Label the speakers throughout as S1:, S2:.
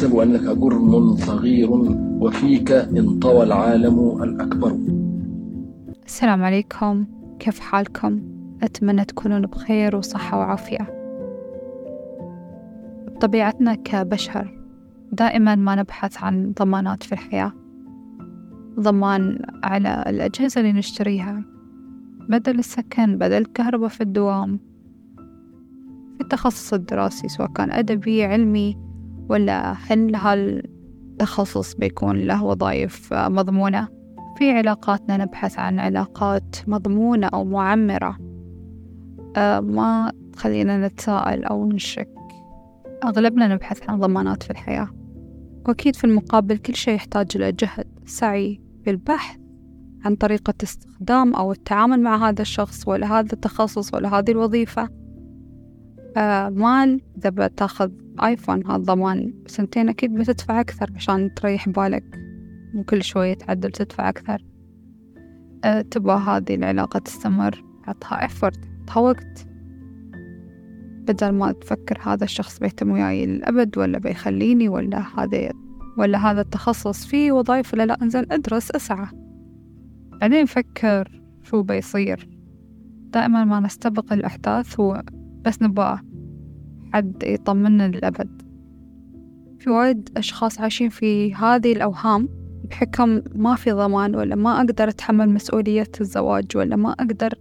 S1: تحسب أنك جرم صغير وفيك انطوى العالم الأكبر.
S2: السلام عليكم. كيف حالكم؟ أتمنى تكونون بخير وصحة وعافية. بطبيعتنا كبشر دائما ما نبحث عن ضمانات في الحياة. ضمان على الأجهزة اللي نشتريها بدل السكن بدل الكهرباء في الدوام في التخصص الدراسي سواء كان أدبي علمي ولا هل هالتخصص بيكون له وظائف مضمونة؟ في علاقاتنا نبحث عن علاقات مضمونة أو معمرة. آه، ما تخلينا نتساءل أو نشك. أغلبنا نبحث عن ضمانات في الحياة. وأكيد في المقابل كل شيء يحتاج إلى جهد سعي في البحث عن طريقة استخدام أو التعامل مع هذا الشخص ولا هذا التخصص ولا هذه الوظيفة. آه مال إذا بتأخذ آيفون هالضمان سنتين أكيد بتدفع أكثر عشان تريح بالك. مو كل شوية تعدل تدفع أكثر. أه تبغى هذه العلاقة تستمر. حطها إفورت حطها وقت بدل ما تفكر هذا الشخص بيتم وياي للأبد ولا بيخليني ولا هذا ولا هذا التخصص فيه وظايف ولا لا انزل ادرس اسعى. بعدين فكر شو بيصير. دائما ما نستبق الأحداث وبس نبغى حد يطمنا للأبد. في وايد أشخاص عايشين في هذه الأوهام بحكم ما في ضمان ولا ما أقدر أتحمل مسؤولية الزواج ولا ما أقدر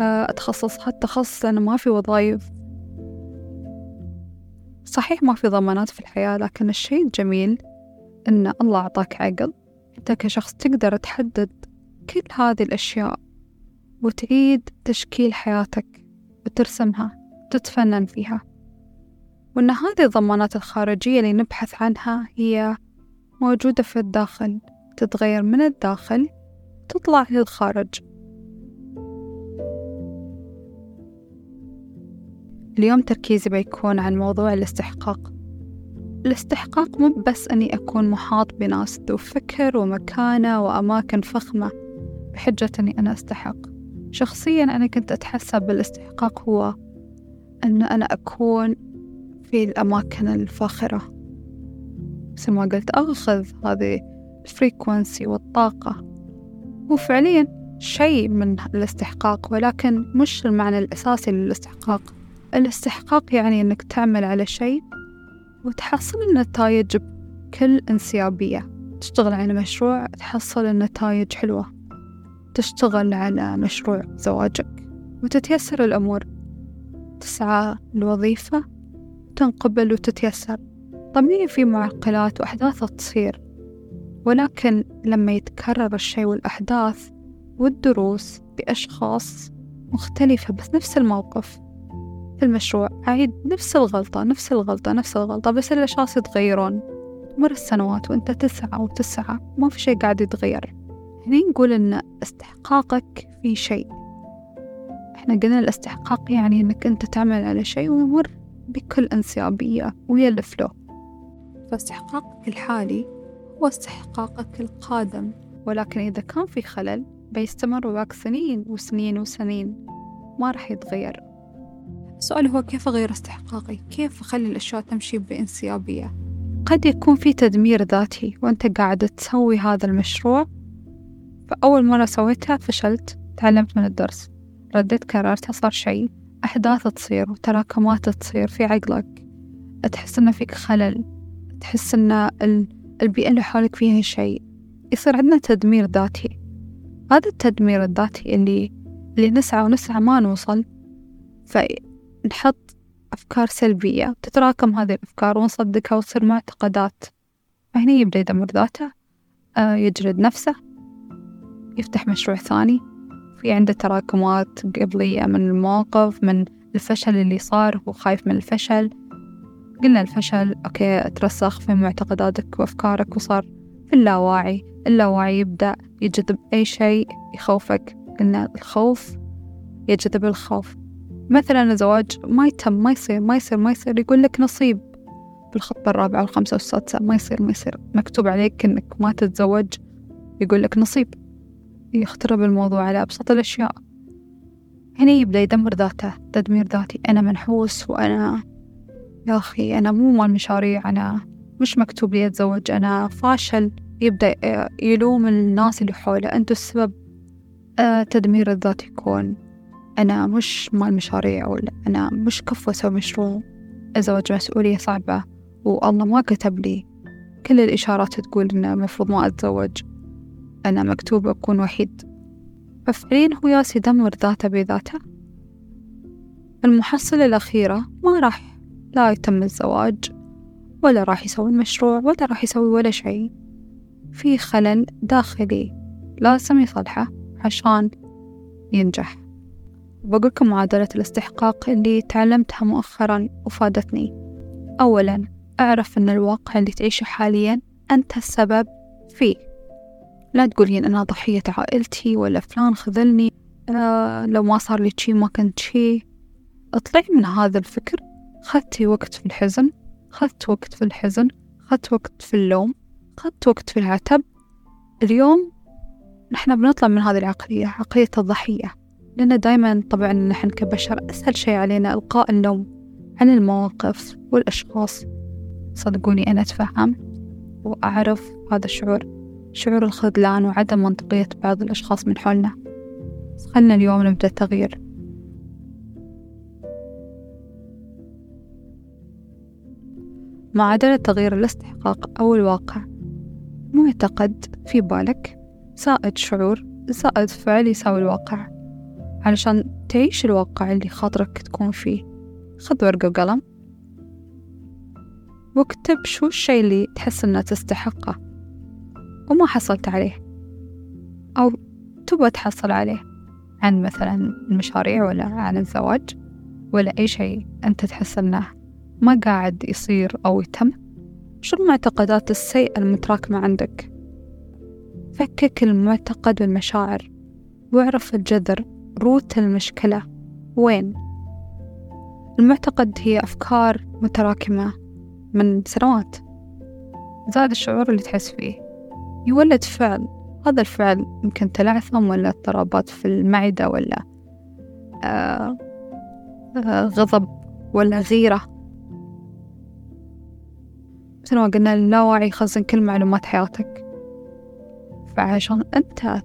S2: آه، أتخصص. هالتخصص لأنه ما في وظايف صحيح ما في ضمانات في الحياة لكن الشيء الجميل إن الله أعطاك عقل. أنت كشخص تقدر تحدد كل هذه الأشياء وتعيد تشكيل حياتك وترسمها تتفنن فيها. وأن هذه الضمانات الخارجية اللي نبحث عنها هي موجودة في الداخل تتغير من الداخل تطلع للخارج اليوم تركيزي بيكون عن موضوع الاستحقاق. الاستحقاق مو بس أني أكون محاط بناس ذو فكر ومكانة وأماكن فخمة بحجة أني أنا أستحق. شخصيا أنا كنت أتحسب بالاستحقاق هو أن أنا أكون في الأماكن الفاخرة. مثل ما قلت أخذ هذه الفريكونسي والطاقة. هو فعليا شيء من الاستحقاق ولكن مش المعنى الأساسي للاستحقاق. الاستحقاق يعني أنك تعمل على شيء وتحصل النتائج بكل انسيابية. تشتغل على مشروع تحصل النتائج حلوة. تشتغل على مشروع زواجك. وتتيسر الأمور. تسعى الوظيفة تنقبل وتتيسر. طبيعي في معقلات وأحداث تصير ولكن لما يتكرر الشيء والأحداث والدروس بأشخاص مختلفة بس نفس الموقف. في المشروع أعيد نفس الغلطة نفس الغلطة نفس الغلطة بس الأشخاص يتغيرون. تمر السنوات وأنت تسعى وتسعى ما في شيء قاعد يتغير. هني نقول إن استحقاقك في شيء. إحنا قلنا الاستحقاق يعني إنك أنت تعمل على شيء ويمر بكل انسيابية ويا الفلو. فاستحقاقك الحالي هو استحقاقك القادم ولكن إذا كان في خلل بيستمر وياك سنين وسنين وسنين. ما راح يتغير. السؤال هو كيف أغير استحقاقي؟ كيف أخلي الأشياء تمشي بانسيابية؟ قد يكون في تدمير ذاتي وأنت قاعد تسوي هذا المشروع. فأول مرة سويتها فشلت تعلمت من الدرس رديت كررتها صار شيء. أحداث تصير وتراكمات تصير في عقلك. تحس إن فيك خلل. تحس إن البيئة اللي حولك فيها شيء. يصير عندنا تدمير ذاتي. هذا التدمير الذاتي اللي اللي نسعى ونسعى ما نوصل. نحط أفكار سلبية. تتراكم هذه الأفكار ونصدقها وتصير معتقدات. فهني يبدأ يدمر ذاته. آه يجلد نفسه. يفتح مشروع ثاني. في عنده تراكمات قبلية من المواقف من الفشل اللي صار هو خايف من الفشل. قلنا الفشل أوكي ترسخ في معتقداتك وأفكارك وصار في اللاواعي. اللاواعي يبدأ يجذب أي شيء يخوفك. قلنا الخوف يجذب الخوف. مثلا الزواج ما يتم ما يصير ما يصير ما يصير. يقول لك نصيب بالخطة الرابعة والخامسة والسادسة ما يصير ما يصير. مكتوب عليك إنك ما تتزوج يقول لك نصيب. يخترب الموضوع على أبسط الأشياء. هنا يبدأ يدمر ذاته تدمير ذاتي. أنا منحوس وأنا يا أخي أنا مو مال مشاريع أنا مش مكتوب لي أتزوج. أنا فاشل. يبدأ يلوم الناس اللي حوله. أنتوا السبب؟ آه، تدمير الذات يكون أنا مش مال مشاريع ولا أنا مش كفو أسوي مشروع. الزواج مسؤولية صعبة. والله ما كتب لي. كل الإشارات تقول إنه المفروض ما أتزوج. أنا مكتوب أكون وحيد. ففعليا هو ياس يدمر ذاته بذاته. المحصلة الأخيرة ما راح لا يتم الزواج ولا راح يسوي المشروع ولا راح يسوي ولا شيء. في خلل داخلي لازم يصلحه عشان ينجح. بقولكم معادلة الاستحقاق اللي تعلمتها مؤخرا وفادتني. أولا أعرف أن الواقع اللي تعيشه حاليا أنت السبب فيه. لا تقولين أنا ضحية عائلتي ولا فلان خذلني. آه لو ما صار لي شي ما كنت شي. اطلعي من هذا الفكر. خدتي وقت في الحزن. خدت وقت في الحزن. خدت وقت في اللوم. خدت وقت في العتب. اليوم نحن بنطلع من هذه العقلية عقلية الضحية. لأن دايما طبعا نحن كبشر أسهل شيء علينا إلقاء اللوم عن المواقف والأشخاص. صدقوني أنا أتفهم وأعرف هذا الشعور. شعور الخذلان وعدم منطقية بعض الأشخاص من حولنا. خلنا اليوم نبدأ التغيير. معادلة تغيير الاستحقاق أو الواقع معتقد في بالك؟ زائد شعور زائد فعل يساوي الواقع. علشان تعيش الواقع اللي خاطرك تكون فيه خذ ورقة وقلم واكتب شو الشي اللي تحس إنه تستحقه. وما حصلت عليه. أو تبغى تحصل عليه عن مثلا المشاريع ولا عن الزواج ولا أي شيء أنت تحس أنه ما قاعد يصير أو يتم شو المعتقدات السيئة المتراكمة عندك؟ فكك المعتقد بالمشاعر واعرف الجذر روت المشكلة. وين؟ المعتقد هي أفكار متراكمة من سنوات. زاد الشعور اللي تحس فيه. يولد فعل. هذا الفعل يمكن تلعثم ولا اضطرابات في المعدة ولا آه آه غضب ولا غيرة. مثل ما قلنا اللاوعي يخزن كل معلومات حياتك. فعشان أنت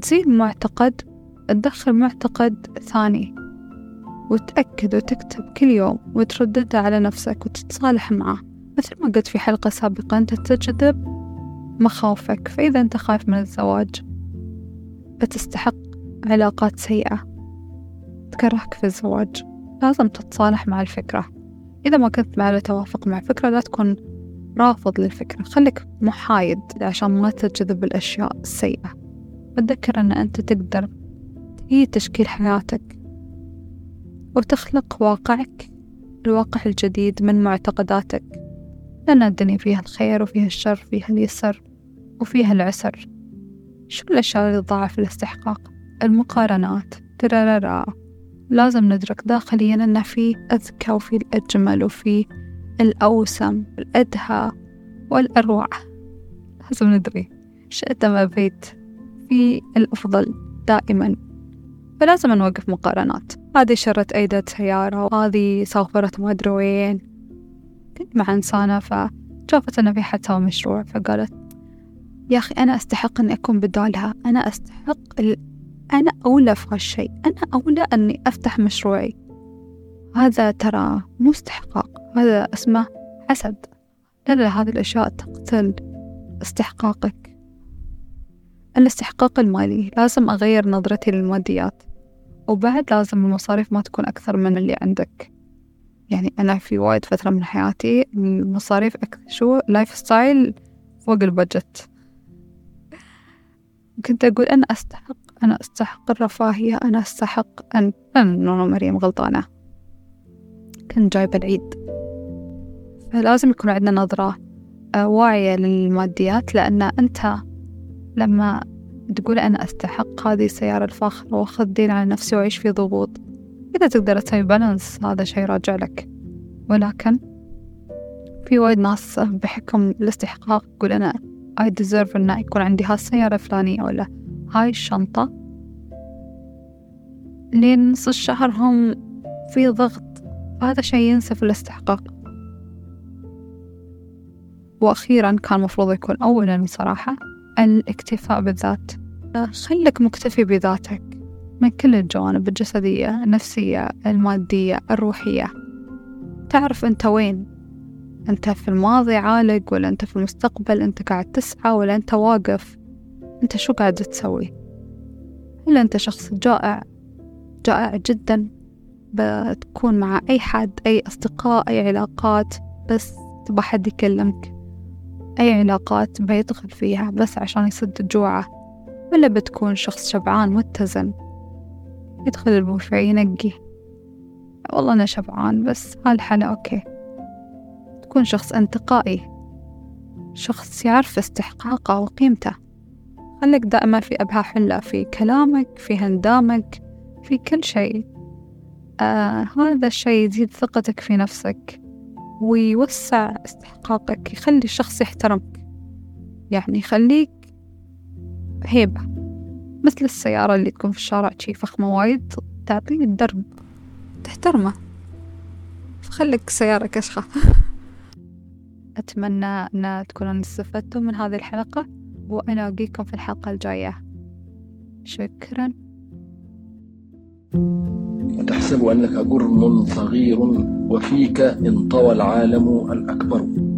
S2: تزيد معتقد تدخل معتقد ثاني وتأكد وتكتب كل يوم وتردده على نفسك وتتصالح معه. مثل ما قلت في حلقة سابقة أنت تجذب مخاوفك فإذا أنت خايف من الزواج فتستحق علاقات سيئة تكرهك في الزواج. لازم تتصالح مع الفكرة. إذا ما كنت على توافق مع فكرة لا تكون رافض للفكرة. خليك محايد عشان ما تجذب الأشياء السيئة. وتذكر أن أنت تقدر هي تشكيل حياتك وتخلق واقعك الواقع الجديد من معتقداتك. لأن الدنيا فيها الخير وفيها الشر فيها اليسر وفيها العسر. شو الأشياء اللي تضاعف الاستحقاق؟ المقارنات. ترارارا. لازم ندرك داخليا أن في أذكى وفي الأجمل وفي الأوسم الأدهى والأروع. لازم ندري شئت ما أبيت في الأفضل دائما. فلازم نوقف مقارنات. هذه شرت أيدة سيارة وهذه سافرت ما أدري وين. مع إنسانة فشافت أن في حد مشروع فقالت يا أخي أنا أستحق أني أكون بدالها. أنا أستحق ال... أنا أولى في هالشيء. أنا أولى أني أفتح مشروعي. هذا ترى مو استحقاق هذا اسمه حسد. لا لا هذه الأشياء تقتل استحقاقك. الاستحقاق المالي. لازم أغير نظرتي للماديات. وبعد لازم المصاريف ما تكون أكثر من اللي عندك. يعني أنا في وايد فترة من حياتي المصاريف أكثر شو lifestyle فوق ال budget. كنت أقول أنا أستحق أنا أستحق الرفاهية أنا أستحق أن أنا مريم غلطانة. كنت جايبة العيد. فلازم يكون عندنا نظرة آه، واعية للماديات لأن أنت لما تقول أنا أستحق هذه السيارة الفاخرة وأخذ دين على نفسي وأعيش في ضغوط. إذا تقدر تسوي بالانس هذا شيء راجع لك. ولكن في وايد ناس بحكم الاستحقاق تقول أنا I deserve أن يكون عندي هالسيارة الفلانية ولا هاي الشنطة. لين نص الشهر هم في ضغط هذا شيء ينسى في الاستحقاق. وأخيرا كان مفروض يكون أولا بصراحة الاكتفاء بالذات خلك مكتفي بذاتك. من كل الجوانب الجسدية النفسية المادية الروحية. تعرف أنت وين؟ أنت في الماضي عالق ولا أنت في المستقبل؟ أنت قاعد تسعى ولا أنت واقف؟ أنت شو قاعد تسوي؟ هل أنت شخص جائع جائع جدا. بتكون مع أي حد أي أصدقاء أي علاقات بس تبغى حد يكلمك. أي علاقات بيدخل فيها بس عشان يسد جوعه ولا بتكون شخص شبعان متزن. يدخل البوفيه ينقي والله أنا شبعان بس هالحالة أوكي. تكون شخص انتقائي. شخص يعرف استحقاقه وقيمته. خليك دائما في أبها حلة في كلامك في هندامك في كل شيء. آه هذا الشيء يزيد ثقتك في نفسك ويوسع استحقاقك يخلي الشخص يحترمك. يعني يخليك هيبة. مثل السيارة اللي تكون في الشارع شي فخمة وايد تعطيه الدرب. تحترمه. فخليك سيارة كشخة. أتمنى أن تكونوا استفدتم من هذه الحلقة وأنا ألقيكم في الحلقة الجاية. شكرا.
S1: وتحسب أنك جرم صغير وفيك انطوى العالم الأكبر.